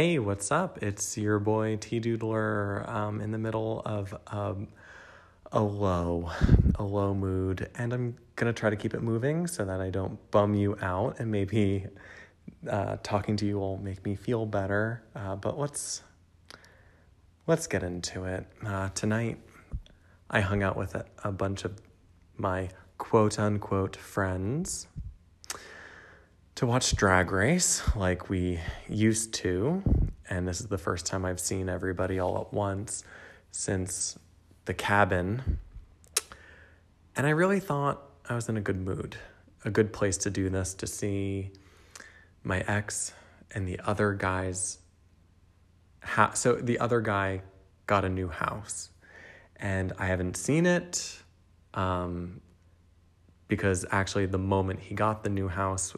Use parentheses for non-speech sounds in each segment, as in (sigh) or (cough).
Hey, what's up? It's your boy T Doodler um, in the middle of um, a low, a low mood, and I'm gonna try to keep it moving so that I don't bum you out, and maybe uh, talking to you will make me feel better. Uh, but let's let's get into it. Uh, tonight, I hung out with a, a bunch of my quote unquote friends to watch Drag Race like we used to. And this is the first time I've seen everybody all at once since the cabin. And I really thought I was in a good mood, a good place to do this, to see my ex and the other guys. Ha- so the other guy got a new house, and I haven't seen it um, because actually, the moment he got the new house,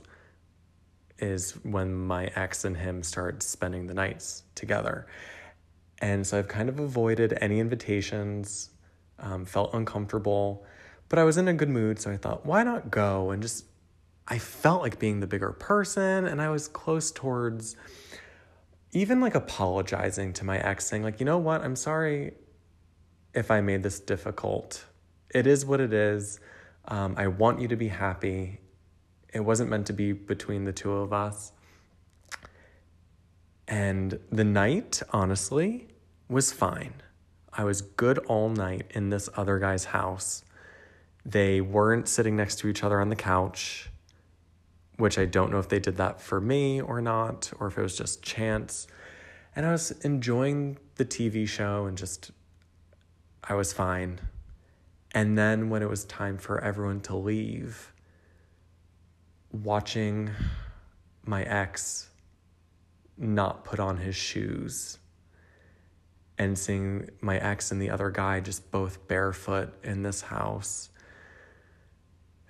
is when my ex and him started spending the nights together. And so I've kind of avoided any invitations, um, felt uncomfortable, but I was in a good mood. So I thought, why not go? And just, I felt like being the bigger person. And I was close towards even like apologizing to my ex, saying, like, you know what? I'm sorry if I made this difficult. It is what it is. Um, I want you to be happy. It wasn't meant to be between the two of us. And the night, honestly, was fine. I was good all night in this other guy's house. They weren't sitting next to each other on the couch, which I don't know if they did that for me or not, or if it was just chance. And I was enjoying the TV show and just, I was fine. And then when it was time for everyone to leave, watching my ex not put on his shoes and seeing my ex and the other guy just both barefoot in this house.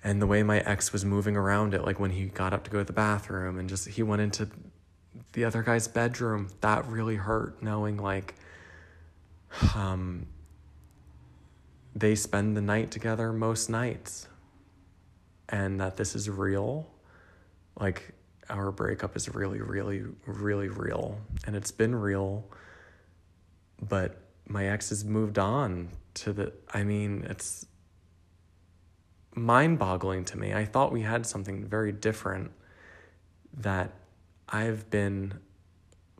And the way my ex was moving around it, like when he got up to go to the bathroom and just he went into the other guy's bedroom, that really hurt knowing like um they spend the night together most nights and that this is real. Like our breakup is really, really, really real. And it's been real. But my ex has moved on to the, I mean, it's mind boggling to me. I thought we had something very different that I've been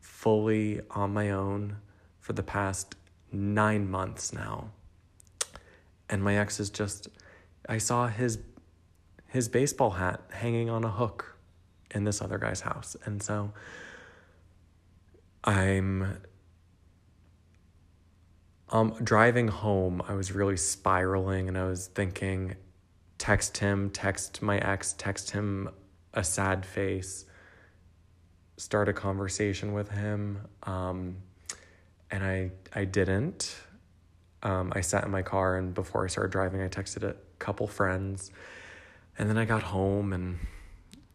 fully on my own for the past nine months now. And my ex is just, I saw his his baseball hat hanging on a hook in this other guy's house. And so I'm um driving home, I was really spiraling and I was thinking text him, text my ex, text him a sad face, start a conversation with him. Um, and I I didn't. Um, I sat in my car and before I started driving, I texted a couple friends. And then I got home and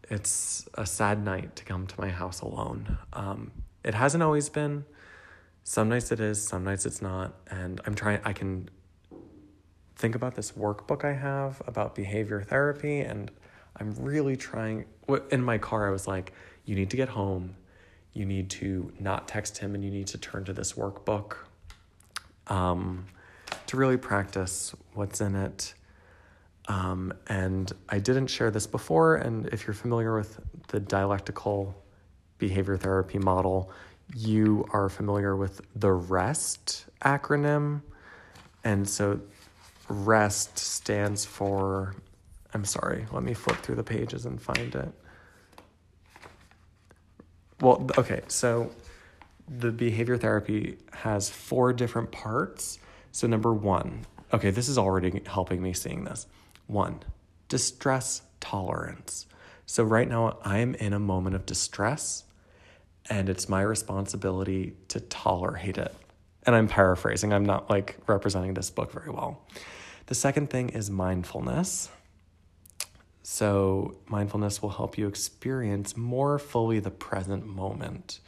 it's a sad night to come to my house alone. Um, it hasn't always been. Some nights it is, some nights it's not. And I'm trying, I can think about this workbook I have about behavior therapy. And I'm really trying, in my car, I was like, you need to get home. You need to not text him and you need to turn to this workbook um, to really practice what's in it. Um, and I didn't share this before. And if you're familiar with the dialectical behavior therapy model, you are familiar with the REST acronym. And so REST stands for, I'm sorry, let me flip through the pages and find it. Well, okay, so the behavior therapy has four different parts. So, number one, okay, this is already helping me seeing this. One, distress tolerance. So, right now, I'm in a moment of distress, and it's my responsibility to tolerate it. And I'm paraphrasing, I'm not like representing this book very well. The second thing is mindfulness. So, mindfulness will help you experience more fully the present moment.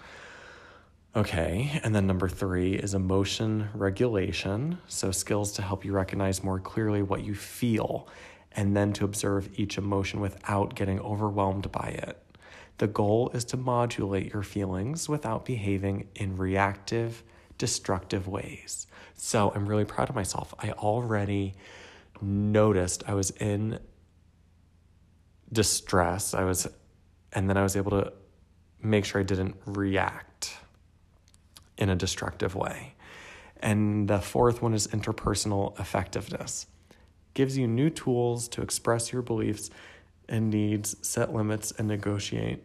Okay, and then number three is emotion regulation. So, skills to help you recognize more clearly what you feel and then to observe each emotion without getting overwhelmed by it. The goal is to modulate your feelings without behaving in reactive, destructive ways. So I'm really proud of myself. I already noticed I was in distress. I was, and then I was able to make sure I didn't react in a destructive way. And the fourth one is interpersonal effectiveness. Gives you new tools to express your beliefs and needs, set limits, and negotiate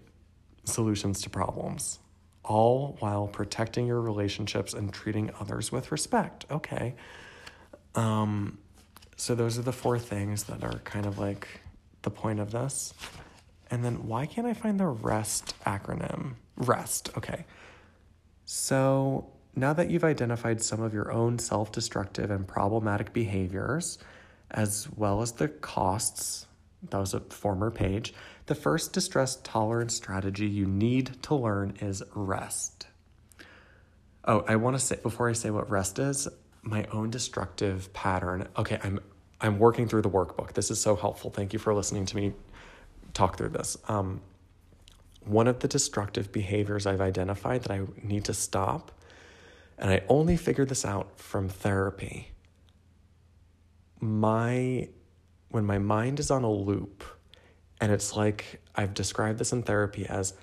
solutions to problems, all while protecting your relationships and treating others with respect. Okay. Um, so those are the four things that are kind of like the point of this. And then why can't I find the REST acronym? REST, okay. So now that you've identified some of your own self destructive and problematic behaviors, as well as the costs, that was a former page, the first distress tolerance strategy you need to learn is rest. Oh, I want to say before I say what rest is, my own destructive pattern. Okay, I'm I'm working through the workbook. This is so helpful. Thank you for listening to me talk through this. Um, one of the destructive behaviors I've identified that I need to stop, and I only figured this out from therapy. My when my mind is on a loop, and it's like I've described this in therapy as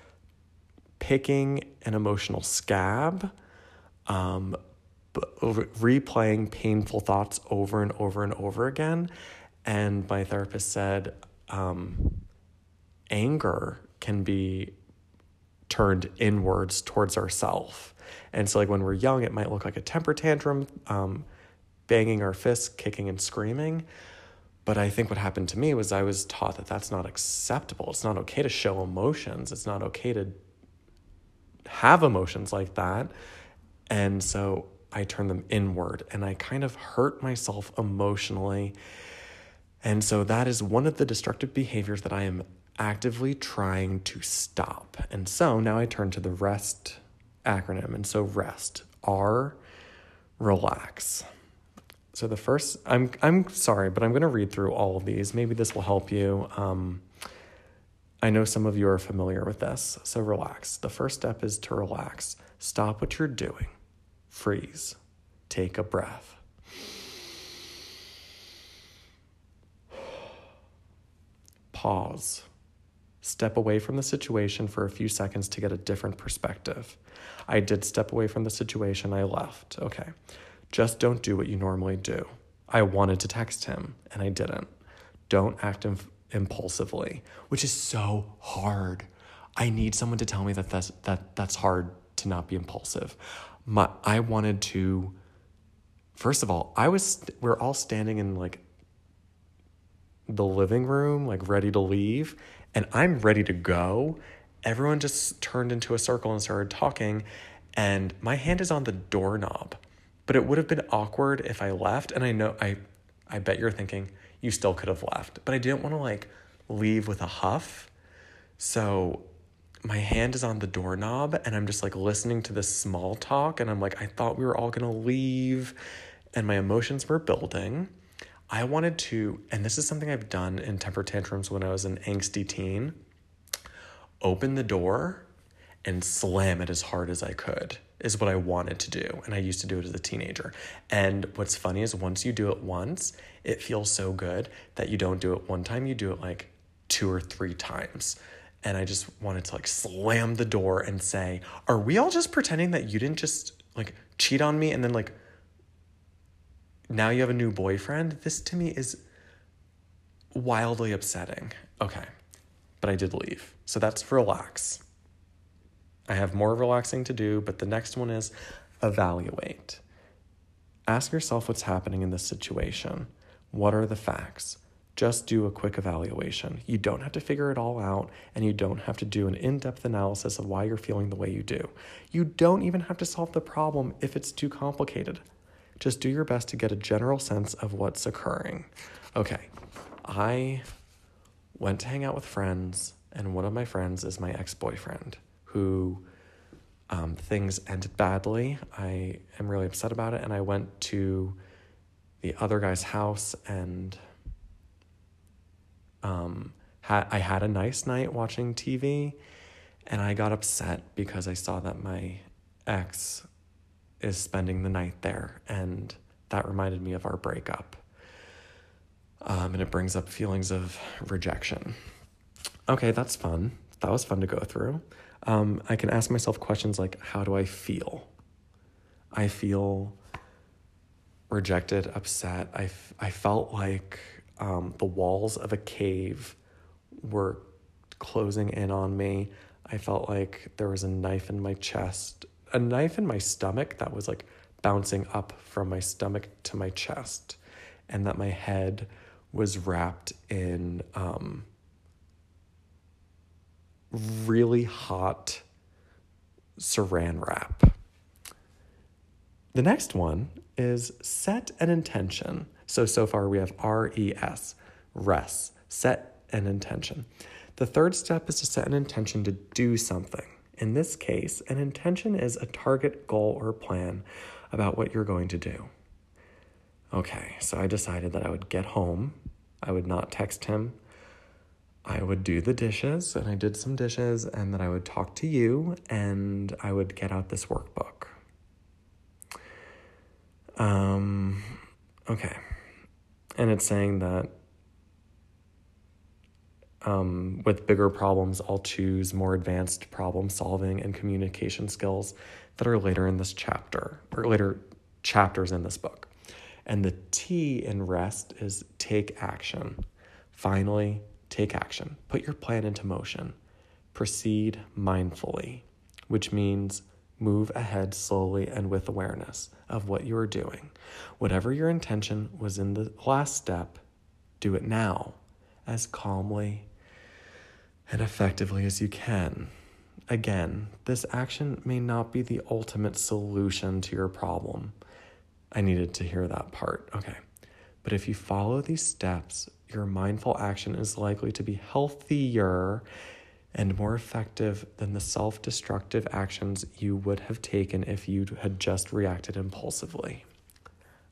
picking an emotional scab, um, replaying painful thoughts over and over and over again. And my therapist said, um, anger can be turned inwards towards ourself. And so, like when we're young, it might look like a temper tantrum, um, banging our fists, kicking and screaming. But I think what happened to me was I was taught that that's not acceptable. It's not okay to show emotions. It's not okay to have emotions like that. And so I turned them inward and I kind of hurt myself emotionally. And so that is one of the destructive behaviors that I am actively trying to stop. And so now I turn to the REST acronym. And so REST, R, relax. So the first, I'm I'm sorry, but I'm going to read through all of these. Maybe this will help you. Um, I know some of you are familiar with this, so relax. The first step is to relax. Stop what you're doing. Freeze. Take a breath. Pause. Step away from the situation for a few seconds to get a different perspective. I did step away from the situation, I left. Okay. Just don't do what you normally do. I wanted to text him and I didn't. Don't act Im- impulsively, which is so hard. I need someone to tell me that that's that that's hard to not be impulsive. My I wanted to first of all, I was we're all standing in like the living room like ready to leave and I'm ready to go. Everyone just turned into a circle and started talking and my hand is on the doorknob but it would have been awkward if I left. And I know I I bet you're thinking you still could have left. But I didn't want to like leave with a huff. So my hand is on the doorknob and I'm just like listening to this small talk and I'm like, I thought we were all gonna leave and my emotions were building. I wanted to, and this is something I've done in temper tantrums when I was an angsty teen, open the door and slam it as hard as I could is what I wanted to do. And I used to do it as a teenager. And what's funny is once you do it once, it feels so good that you don't do it one time, you do it like two or three times. And I just wanted to like slam the door and say, Are we all just pretending that you didn't just like cheat on me and then like now you have a new boyfriend? This to me is wildly upsetting. Okay. But I did leave. So that's for relax. I have more relaxing to do, but the next one is evaluate. Ask yourself what's happening in this situation. What are the facts? Just do a quick evaluation. You don't have to figure it all out, and you don't have to do an in depth analysis of why you're feeling the way you do. You don't even have to solve the problem if it's too complicated. Just do your best to get a general sense of what's occurring. Okay, I went to hang out with friends, and one of my friends is my ex boyfriend who um, things ended badly. I am really upset about it. And I went to the other guy's house and um, I had a nice night watching TV. And I got upset because I saw that my ex is spending the night there. And that reminded me of our breakup. Um, and it brings up feelings of rejection. Okay, that's fun. That was fun to go through. Um, I can ask myself questions like, how do I feel? I feel rejected, upset. I, f- I felt like um, the walls of a cave were closing in on me. I felt like there was a knife in my chest, a knife in my stomach that was like bouncing up from my stomach to my chest, and that my head was wrapped in um, really hot saran wrap. The next one is set an intention. So, so far we have R E S, res, set an intention. The third step is to set an intention to do something. In this case, an intention is a target, goal, or plan about what you're going to do. Okay, so I decided that I would get home, I would not text him, I would do the dishes, and I did some dishes, and then I would talk to you, and I would get out this workbook. Um, okay. And it's saying that um, with bigger problems, I'll choose more advanced problem solving and communication skills that are later in this chapter or later chapters in this book. And the T in rest is take action. Finally, take action. Put your plan into motion. Proceed mindfully, which means move ahead slowly and with awareness of what you are doing. Whatever your intention was in the last step, do it now as calmly and effectively as you can. Again, this action may not be the ultimate solution to your problem. I needed to hear that part. Okay. But if you follow these steps, your mindful action is likely to be healthier and more effective than the self destructive actions you would have taken if you had just reacted impulsively.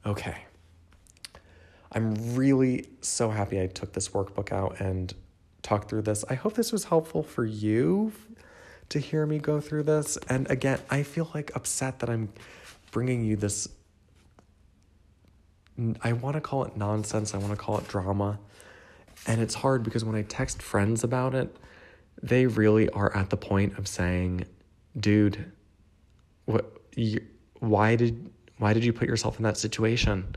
Okay. I'm really so happy I took this workbook out and talked through this. I hope this was helpful for you to hear me go through this. And again, I feel like upset that I'm bringing you this. I want to call it nonsense, I want to call it drama. And it's hard because when I text friends about it, they really are at the point of saying, dude, what you, why did why did you put yourself in that situation?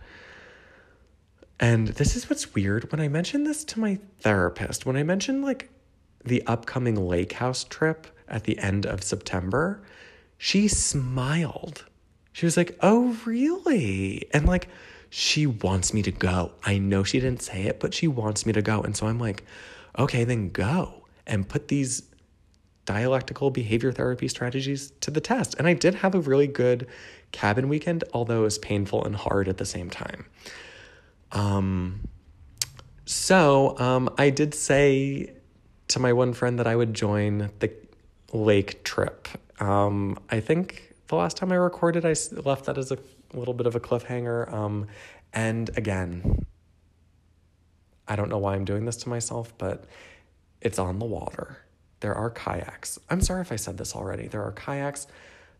And this is what's weird. When I mentioned this to my therapist, when I mentioned like the upcoming lake house trip at the end of September, she smiled. She was like, Oh, really? And like, she wants me to go. I know she didn't say it, but she wants me to go. And so I'm like, Okay, then go and put these dialectical behavior therapy strategies to the test. And I did have a really good cabin weekend, although it was painful and hard at the same time. Um, so um, I did say to my one friend that I would join the lake trip. Um, I think the last time I recorded, I left that as a little bit of a cliffhanger. Um, and again, I don't know why I'm doing this to myself, but it's on the water. There are kayaks. I'm sorry if I said this already. There are kayaks.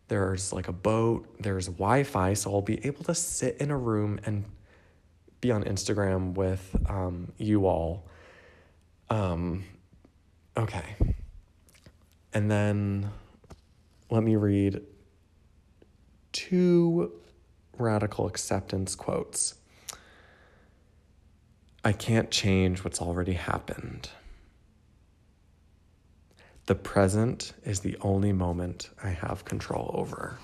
There's like a boat. There's Wi Fi. So I'll be able to sit in a room and be on Instagram with um, you all. Um, okay. And then let me read two radical acceptance quotes. I can't change what's already happened. The present is the only moment I have control over.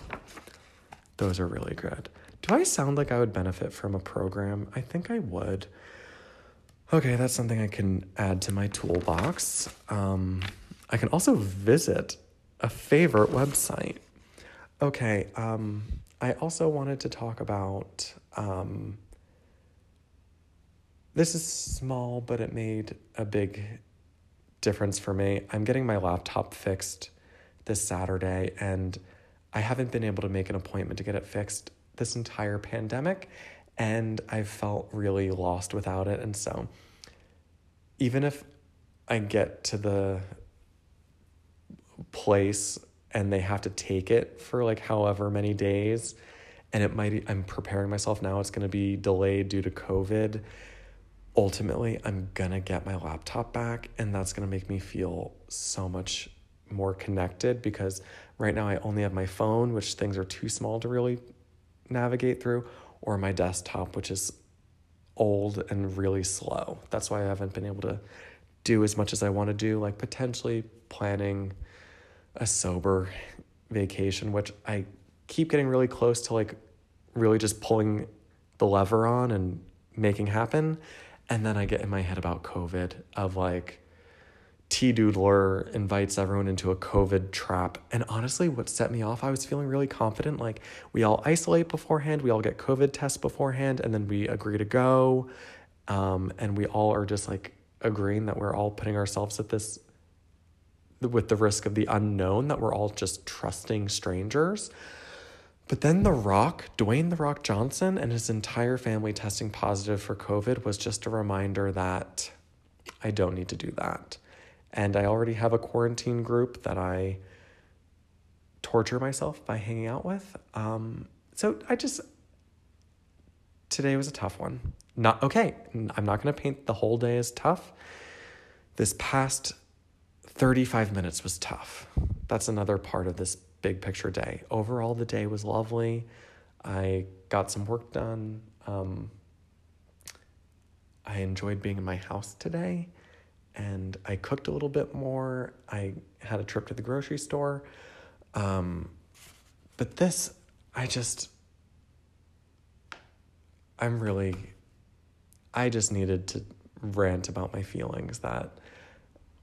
Those are really good. Do I sound like I would benefit from a program? I think I would. Okay, that's something I can add to my toolbox. Um, I can also visit a favorite website. Okay, um, I also wanted to talk about. Um, this is small, but it made a big difference for me. I'm getting my laptop fixed this Saturday, and I haven't been able to make an appointment to get it fixed this entire pandemic, and I felt really lost without it. And so, even if I get to the place and they have to take it for like however many days. And it might i'm preparing myself now. It's going to be delayed due to covid. Ultimately i'm going to get my laptop back and that's going to make me feel so much more connected because right now i only have my phone which things are too small to really navigate through or my desktop which is old and really slow. That's why i haven't been able to do as much as i want to do like potentially planning a sober vacation, which I keep getting really close to like really just pulling the lever on and making happen. And then I get in my head about COVID of like T Doodler invites everyone into a COVID trap. And honestly, what set me off, I was feeling really confident. Like we all isolate beforehand, we all get COVID tests beforehand, and then we agree to go. Um, and we all are just like agreeing that we're all putting ourselves at this with the risk of the unknown that we're all just trusting strangers. But then The Rock, Dwayne The Rock Johnson, and his entire family testing positive for COVID was just a reminder that I don't need to do that. And I already have a quarantine group that I torture myself by hanging out with. Um, so I just, today was a tough one. Not okay. I'm not going to paint the whole day as tough. This past 35 minutes was tough. That's another part of this big picture day. Overall, the day was lovely. I got some work done. Um, I enjoyed being in my house today and I cooked a little bit more. I had a trip to the grocery store. Um, but this, I just, I'm really, I just needed to rant about my feelings that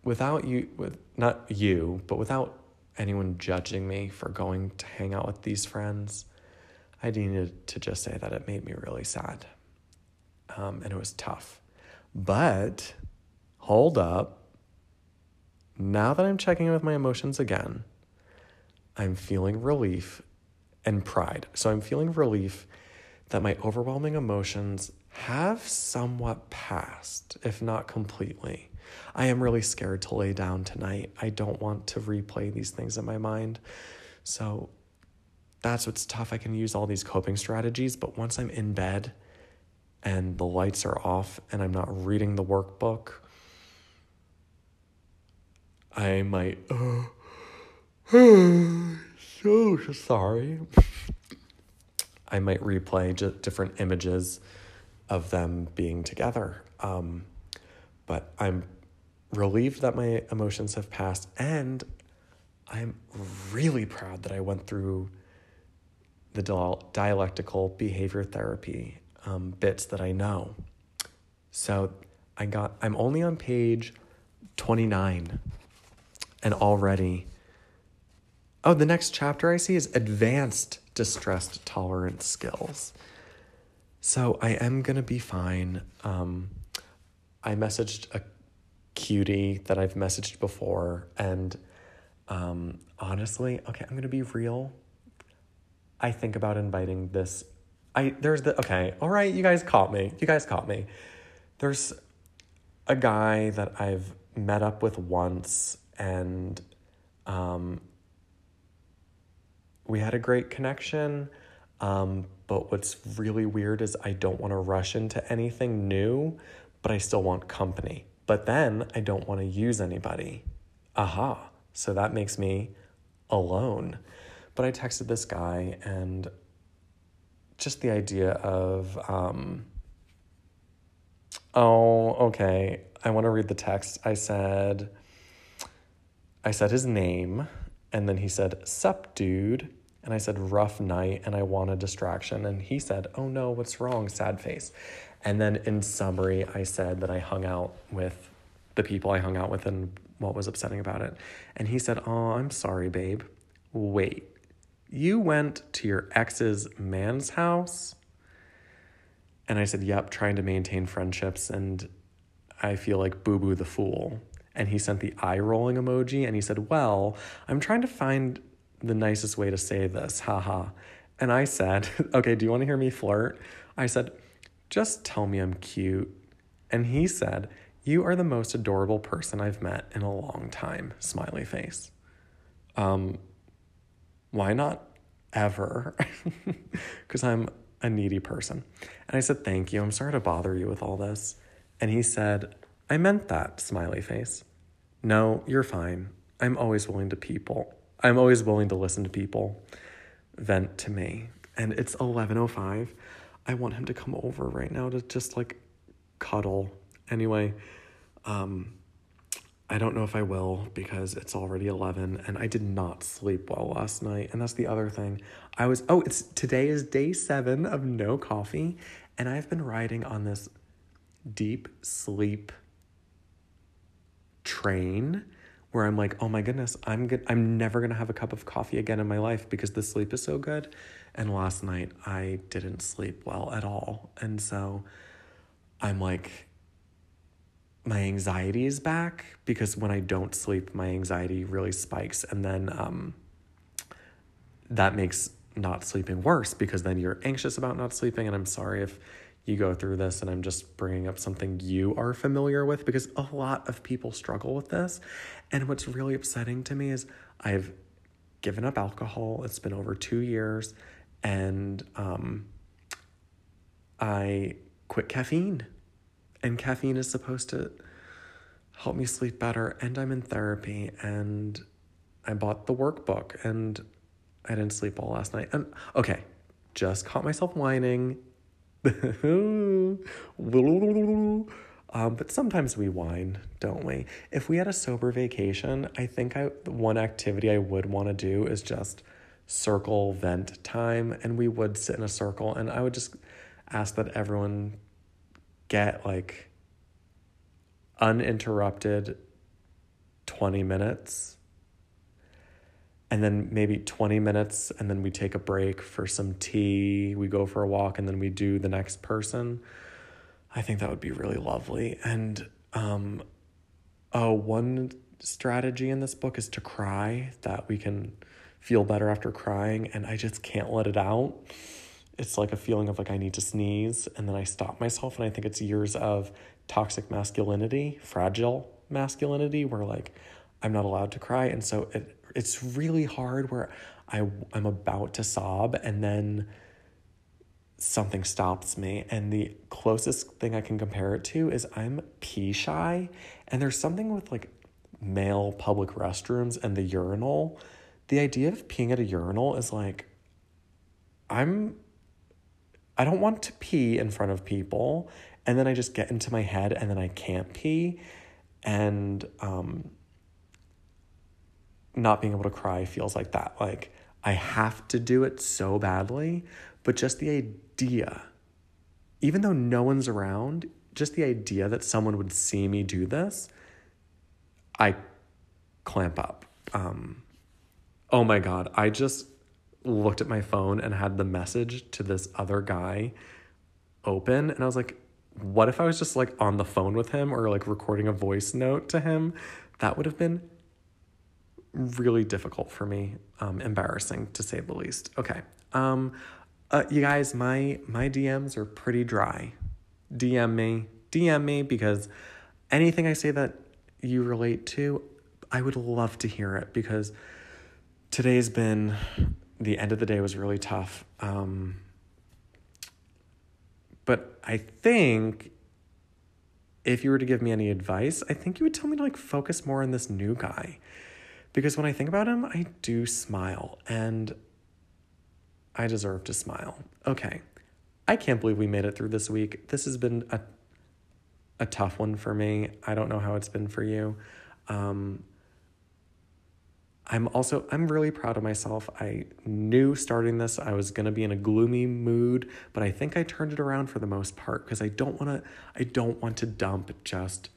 without you with not you but without anyone judging me for going to hang out with these friends i needed to just say that it made me really sad. Um, and it was tough. But hold up. Now that i'm checking in with my emotions again i'm feeling relief and pride. So i'm feeling relief that my overwhelming emotions have somewhat passed if not completely I am really scared to lay down tonight. I don't want to replay these things in my mind. So that's what's tough. I can use all these coping strategies, but once I'm in bed and the lights are off and I'm not reading the workbook, I might. Uh, (sighs) so sorry. I might replay just different images of them being together. Um, but I'm relieved that my emotions have passed and I'm really proud that I went through the dialectical behavior therapy um, bits that I know. So I got, I'm only on page 29 and already, oh, the next chapter I see is advanced distress tolerance skills. So I am to be fine. Um, I messaged a cutie that I've messaged before, and um, honestly, okay, I'm gonna be real. I think about inviting this. I there's the okay, all right, you guys caught me. You guys caught me. There's a guy that I've met up with once, and um, we had a great connection. Um, but what's really weird is I don't want to rush into anything new but I still want company. But then I don't want to use anybody. Aha. So that makes me alone. But I texted this guy and just the idea of, um, oh, okay, I want to read the text. I said, I said his name, and then he said, Sup, dude. And I said, rough night, and I want a distraction. And he said, oh no, what's wrong? Sad face. And then in summary, I said that I hung out with the people I hung out with and what was upsetting about it. And he said, Oh, I'm sorry, babe. Wait, you went to your ex's man's house? And I said, Yep, trying to maintain friendships. And I feel like Boo Boo the Fool. And he sent the eye rolling emoji and he said, Well, I'm trying to find the nicest way to say this. Haha. And I said, (laughs) Okay, do you want to hear me flirt? I said, just tell me I'm cute. And he said, You are the most adorable person I've met in a long time. Smiley face. Um, why not ever? (laughs) Because I'm a needy person. And I said, Thank you. I'm sorry to bother you with all this. And he said, I meant that, smiley face. No, you're fine. I'm always willing to people. I'm always willing to listen to people vent to me. And it's 11:05. I want him to come over right now to just like cuddle. Anyway, um I don't know if I will because it's already 11 and I did not sleep well last night. And that's the other thing. I was, oh, it's today is day seven of no coffee. And I've been riding on this deep sleep train where I'm like, oh my goodness, I'm good. I'm never gonna have a cup of coffee again in my life because the sleep is so good. And last night I didn't sleep well at all. And so I'm like, my anxiety is back because when I don't sleep, my anxiety really spikes. And then um, that makes not sleeping worse because then you're anxious about not sleeping. And I'm sorry if you go through this and I'm just bringing up something you are familiar with because a lot of people struggle with this. And what's really upsetting to me is I've given up alcohol, it's been over two years, and um, I quit caffeine. And caffeine is supposed to help me sleep better. And i'm in therapy. And i bought the workbook. And i didn't sleep all last night. And okay just caught myself whining (laughs) um, but sometimes we whine don't we? If we had a sober vacation i think i one activity i would want to do is just circle vent time and we would sit in a circle and i would just ask that everyone get like uninterrupted 20 minutes and then maybe 20 minutes and then we take a break for some tea we go for a walk and then we do the next person. I think that would be really lovely. And um oh one strategy in this book is to cry that we can feel better after crying and i just can't let it out. It's like a feeling of like I need to sneeze and then I stop myself and I think it's years of toxic masculinity, fragile masculinity where like I'm not allowed to cry and so it it's really hard where I I'm about to sob and then something stops me and the closest thing I can compare it to is I'm pee shy and there's something with like male public restrooms and the urinal the idea of peeing at a urinal is like I'm I don't want to pee in front of people. And then I just get into my head and then I can't pee. And um, not being able to cry feels like that. Like I have to do it so badly. But just the idea, even though no one's around, just the idea that someone would see me do this, I clamp up. Um, oh my God. I just looked at my phone and had the message to this other guy open and I was like what if I was just like on the phone with him or like recording a voice note to him that would have been really difficult for me um embarrassing to say the least okay um uh, you guys my my DMs are pretty dry DM me DM me because anything I say that you relate to I would love to hear it because today's been the end of the day was really tough. Um, but I think if you were to give me any advice, I think you would tell me to like focus more on this new guy. Because when I think about him, I do smile and I deserve to smile. Okay. I can't believe we made it through this week. This has been a a tough one for me. I don't know how it's been for you. Um, I'm also I'm really proud of myself. I knew starting this I was going to be in a gloomy mood, but I think I turned it around for the most part because I don't want to I don't want to dump just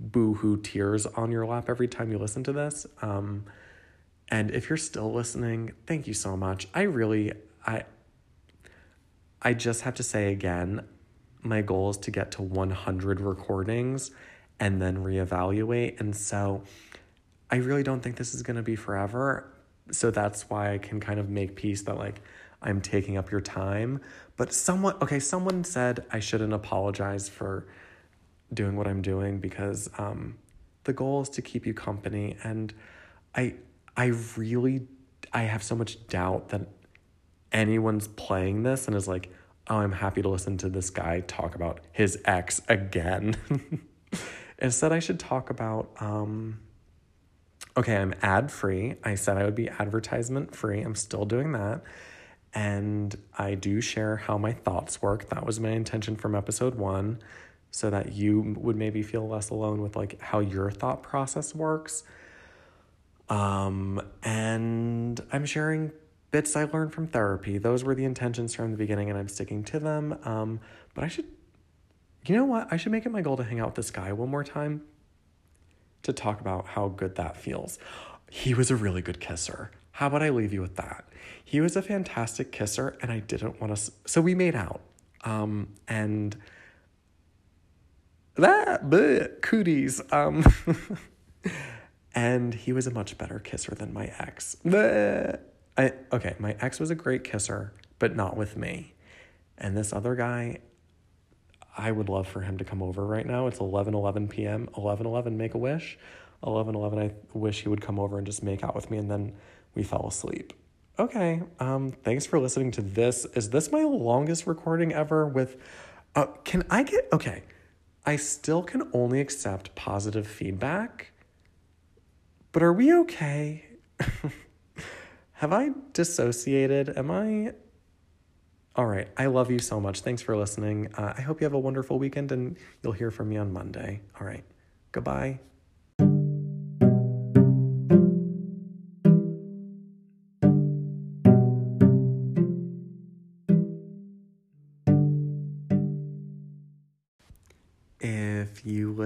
boohoo tears on your lap every time you listen to this. Um, and if you're still listening, thank you so much. I really I I just have to say again, my goal is to get to 100 recordings and then reevaluate. And so I really don't think this is going to be forever. So that's why I can kind of make peace that like I'm taking up your time. But someone, okay, someone said I shouldn't apologize for doing what I'm doing because um, the goal is to keep you company. And I, I really, I have so much doubt that anyone's playing this and is like, oh, I'm happy to listen to this guy talk about his ex again. (laughs) Instead, I should talk about, um, okay, I'm ad free. I said I would be advertisement free. I'm still doing that. And I do share how my thoughts work. That was my intention from episode one, so that you would maybe feel less alone with like how your thought process works. Um, and I'm sharing bits I learned from therapy. Those were the intentions from the beginning, and I'm sticking to them. Um, but I should, you know what? I should make it my goal to hang out with this guy one more time to talk about how good that feels. He was a really good kisser. How about I leave you with that? He was a fantastic kisser, and I didn't want to. So we made out. Um, and that, bleh, cooties. Um, (laughs) and he was a much better kisser than my ex. I, okay, my ex was a great kisser, but not with me. And this other guy, I would love for him to come over right now. It's 11 11 p.m. 11 11, make a wish. 11 11, I wish he would come over and just make out with me. And then we fell asleep. Okay, um, thanks for listening to this. Is this my longest recording ever with. Uh, can I get. Okay, I still can only accept positive feedback, but are we okay? (laughs) Have I dissociated? Am I. All right. I love you so much. Thanks for listening. Uh, I hope you have a wonderful weekend and you'll hear from me on Monday. All right. Goodbye.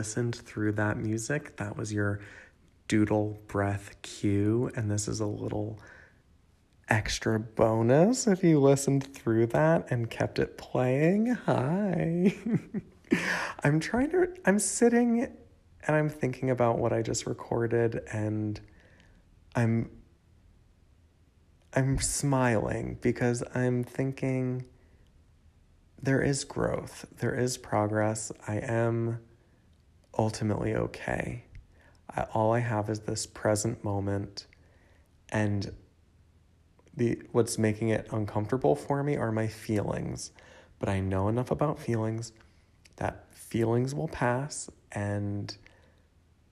Listened through that music, that was your doodle breath cue. And this is a little extra bonus if you listened through that and kept it playing. Hi. (laughs) I'm trying to, I'm sitting and I'm thinking about what I just recorded and I'm I'm smiling because I'm thinking there is growth, there is progress. I am ultimately okay. I, all I have is this present moment and the what's making it uncomfortable for me are my feelings. But I know enough about feelings that feelings will pass and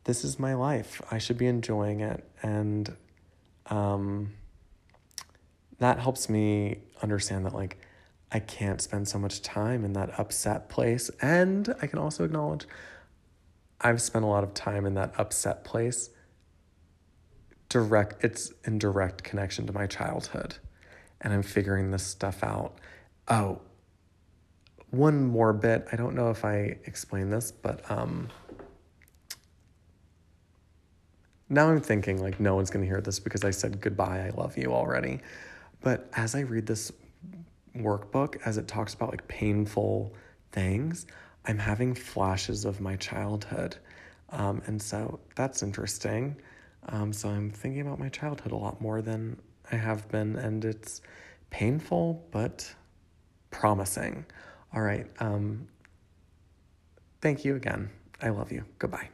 this is my life. I should be enjoying it and um that helps me understand that like I can't spend so much time in that upset place and I can also acknowledge I've spent a lot of time in that upset place. Direct it's in direct connection to my childhood. And i'm figuring this stuff out. Oh one more bit. I don't know if i explained this but um now i'm thinking like no one's going to hear this because i said goodbye i love you already. But as i read this workbook as it talks about like painful things i'm having flashes of my childhood um, and so that's interesting um, so I'm thinking about my childhood a lot more than I have been, and it's painful but promising. All right. Um, thank you again. I love you. Goodbye.